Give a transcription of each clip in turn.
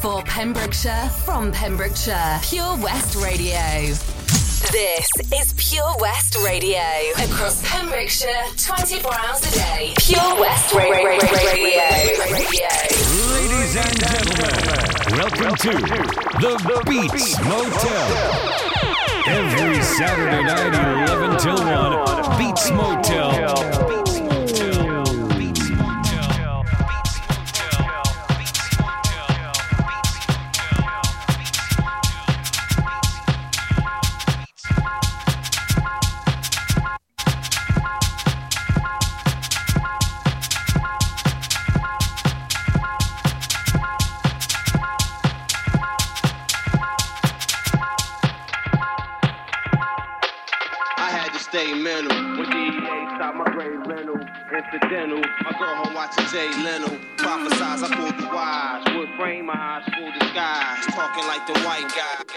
For Pembrokeshire, from Pembrokeshire, Pure West Radio. This is Pure West Radio. Across Pembrokeshire, 24 hours a day. Pure West Ra- Ra- Ra- Radio. Radio. Ladies and gentlemen, welcome to the Beats Motel. Every Saturday night, 11 till 1, Beats Motel. Jay Leno. Prophesize, I pulled the wise. Wood frame, my eyes full disguise. Talking like the white guy.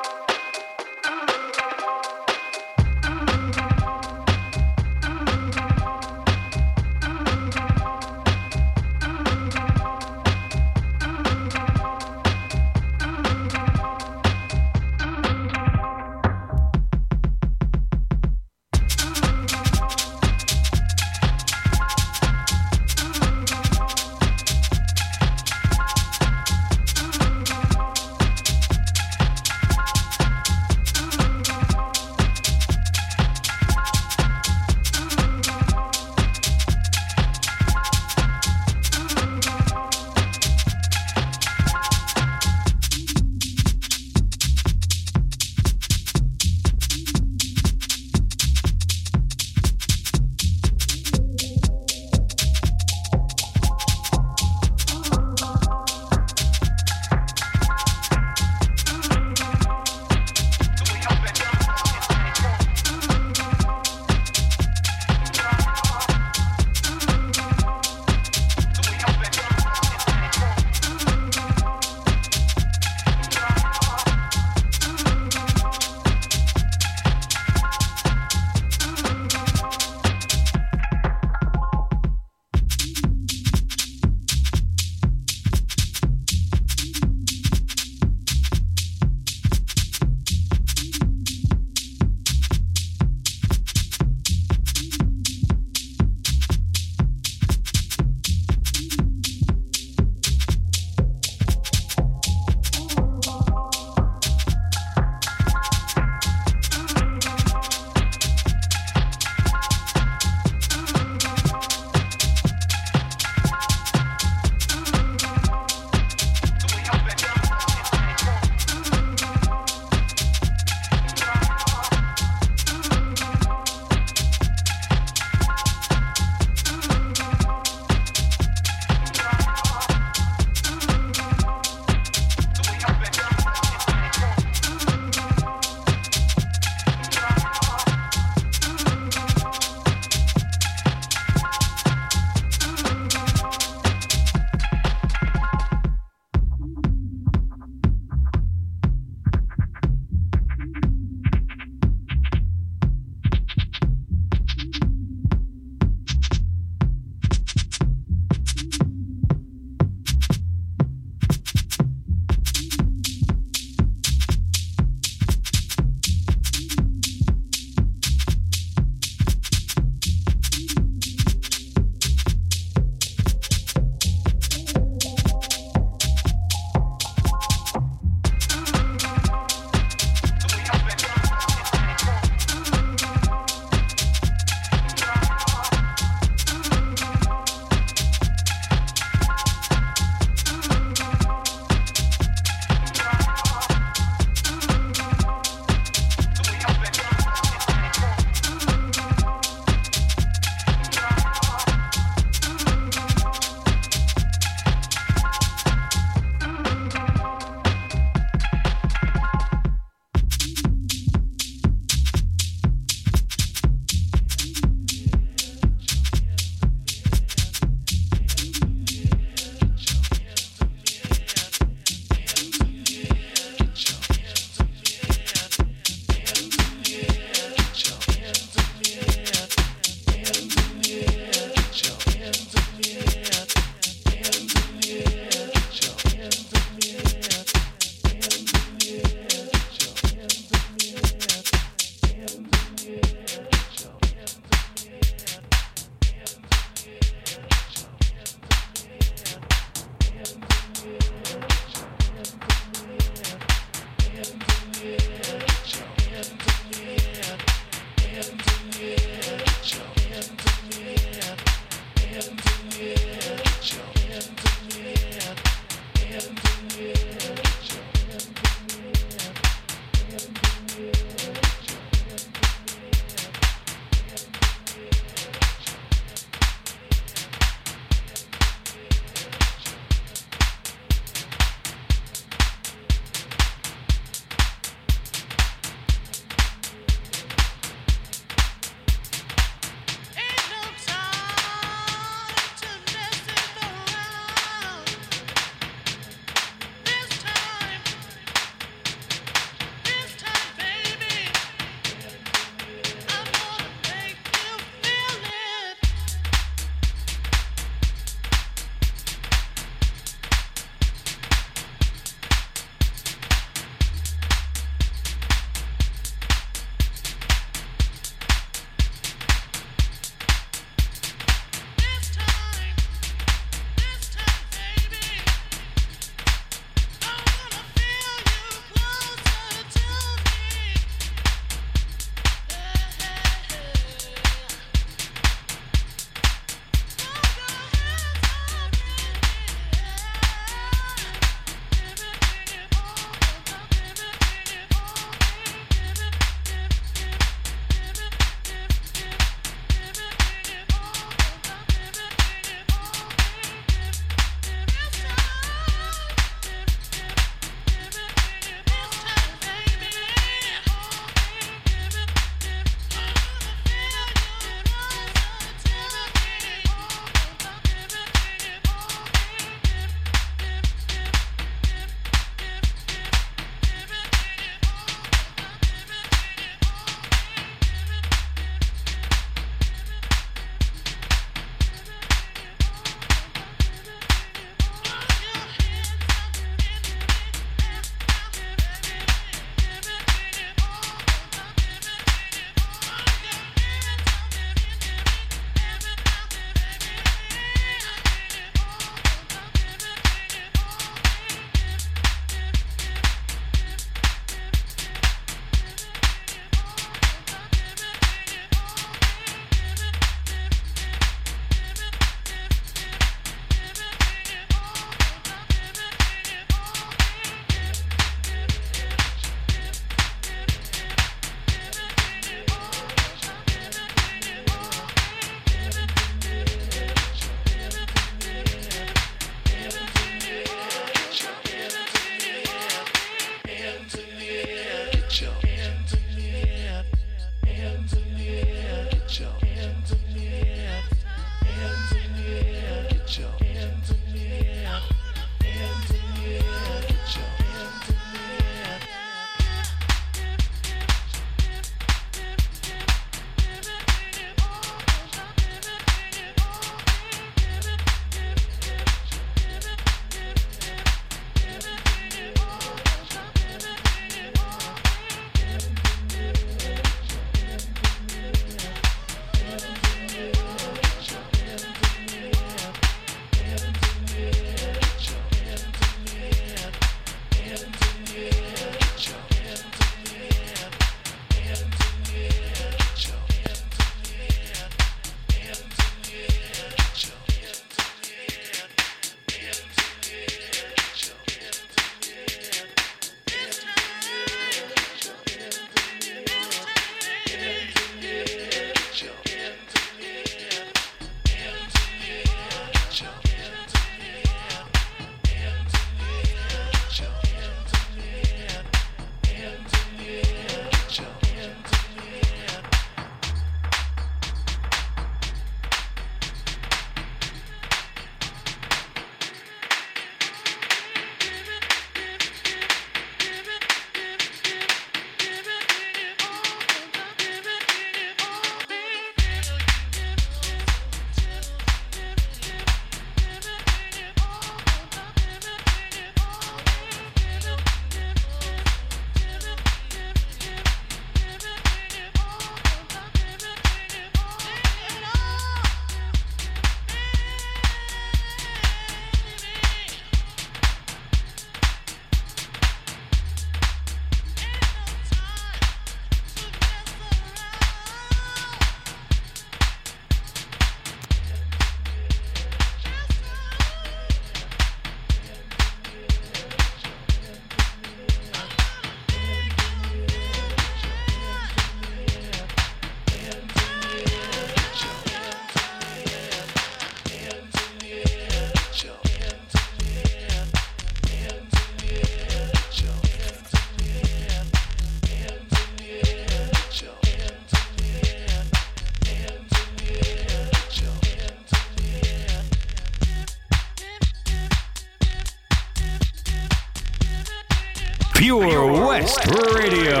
Pure West Radio.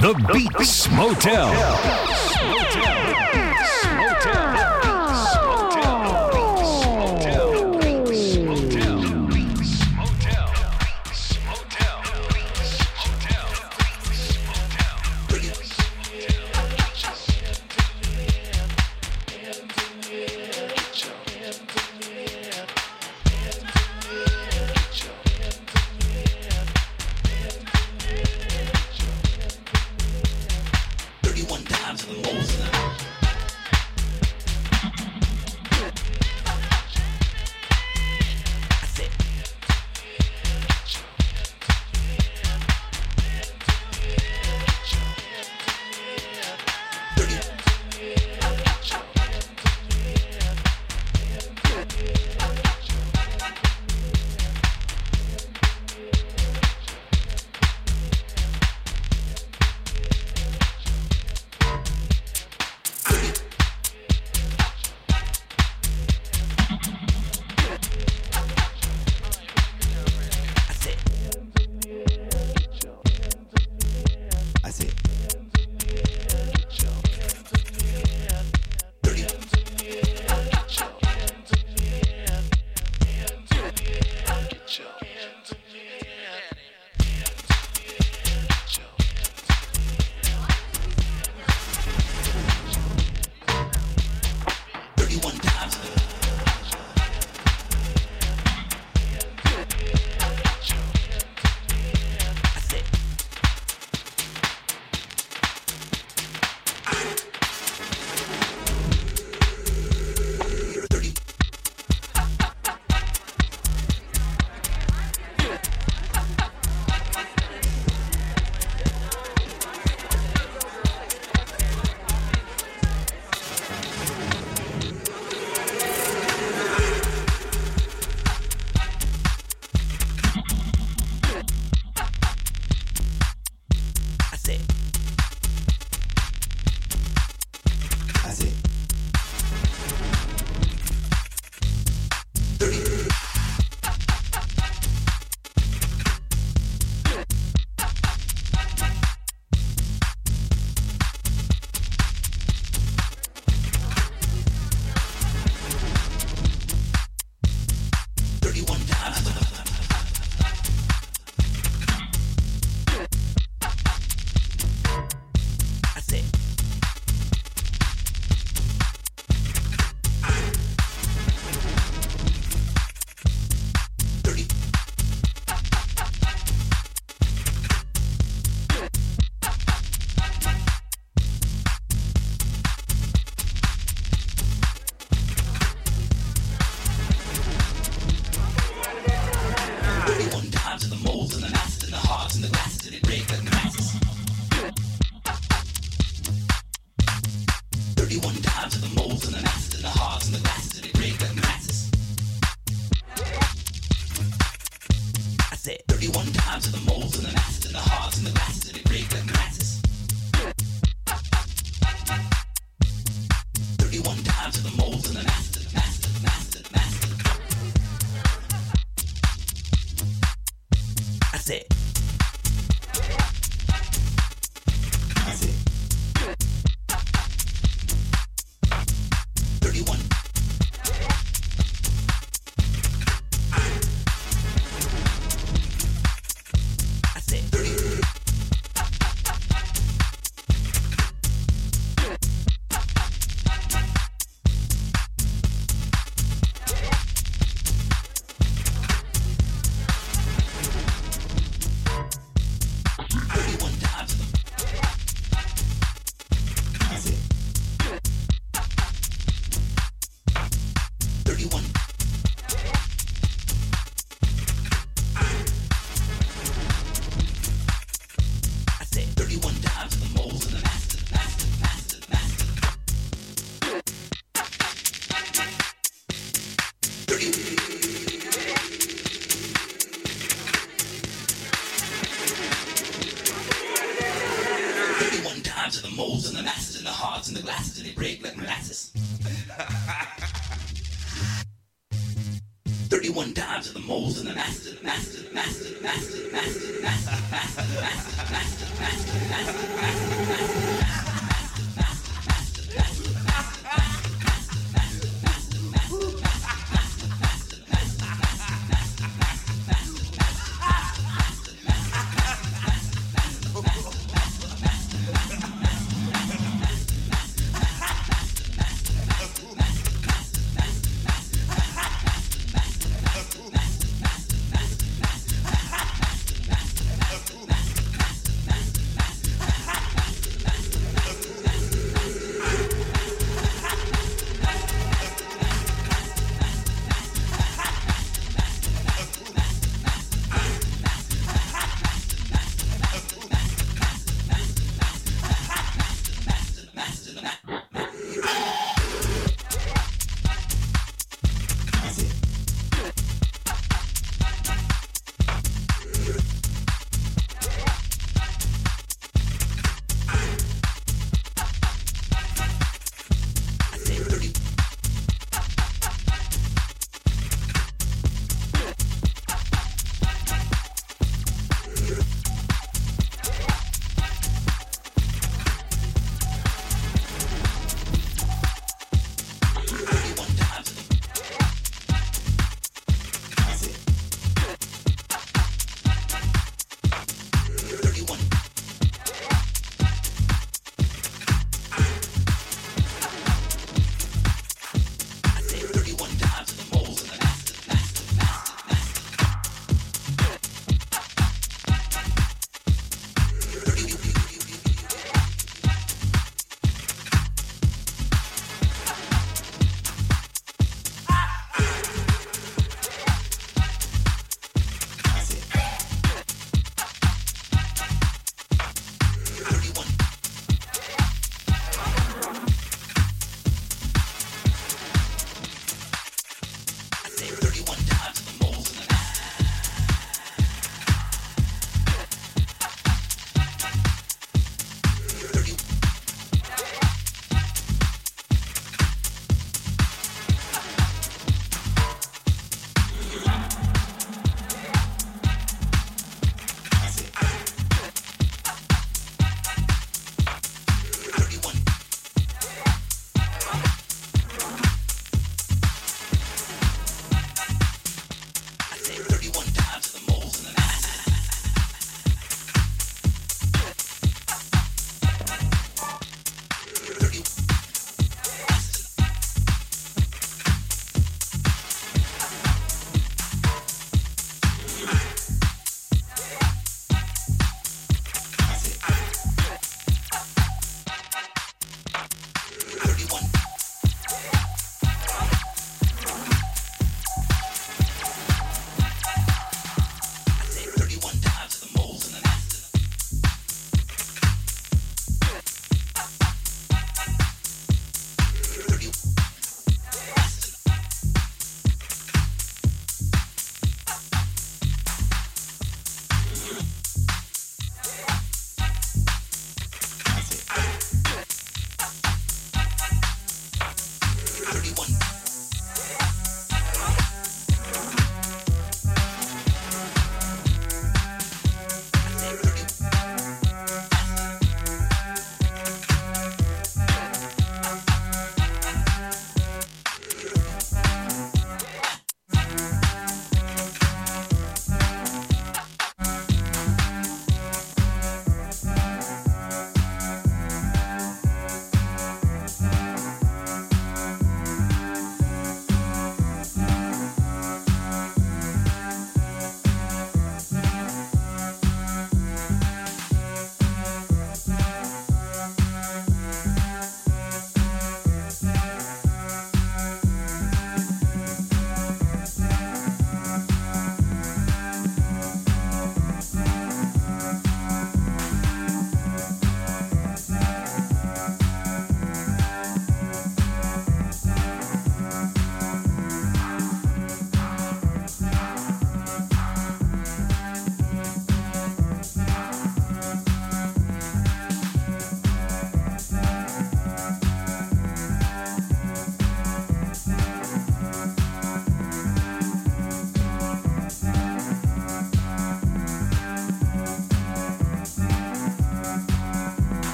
The Beats Motel.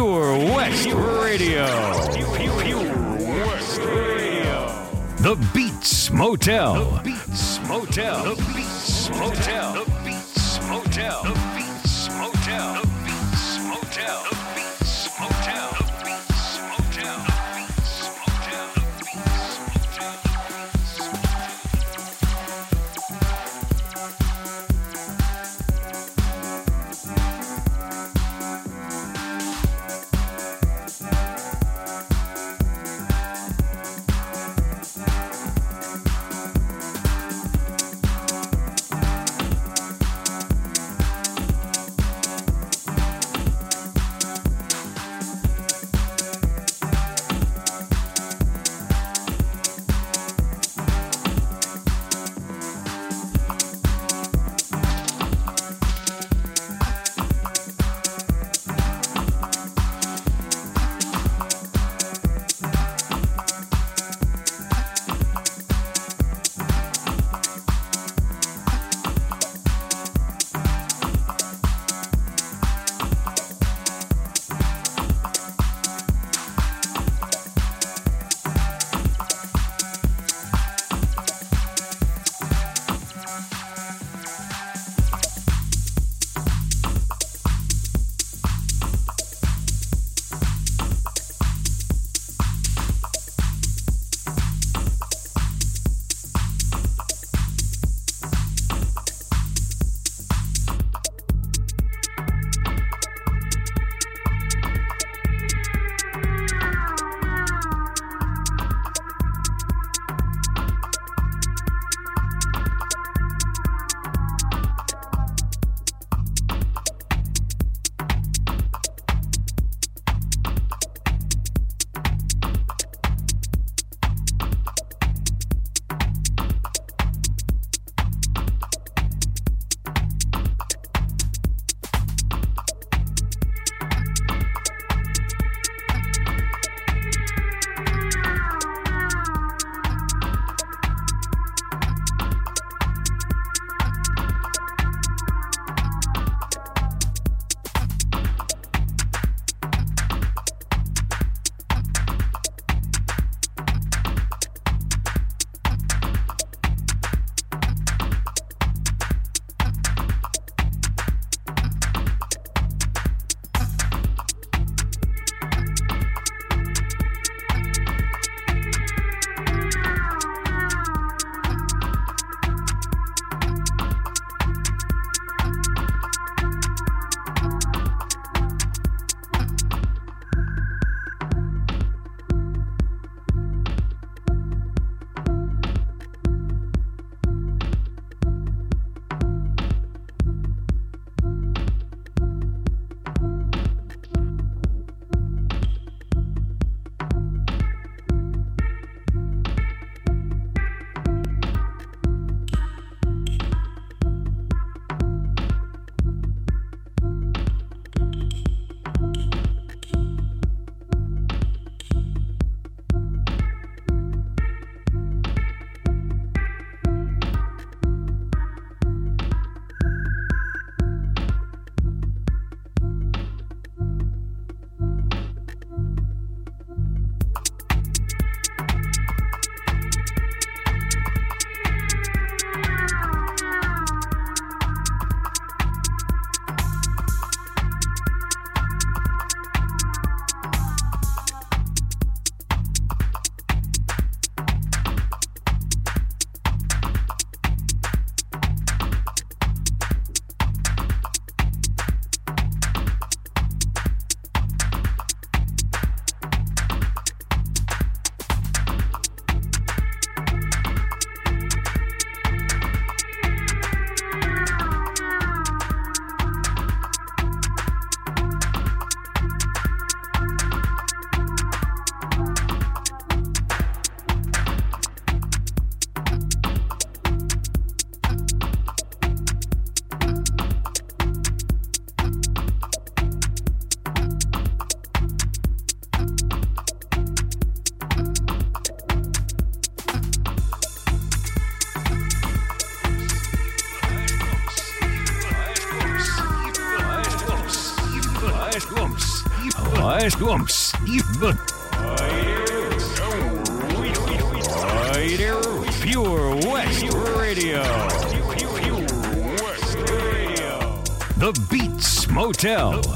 Pure West Radio. Pure West Radio. The Beats Motel. The Beats Motel. The Beats Motel. The Beats Motel. The Beats Motel. The Beats Tell.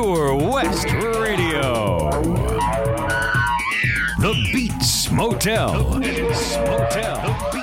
Pure West Radio. The Beats Motel. The Beats Motel. The Beats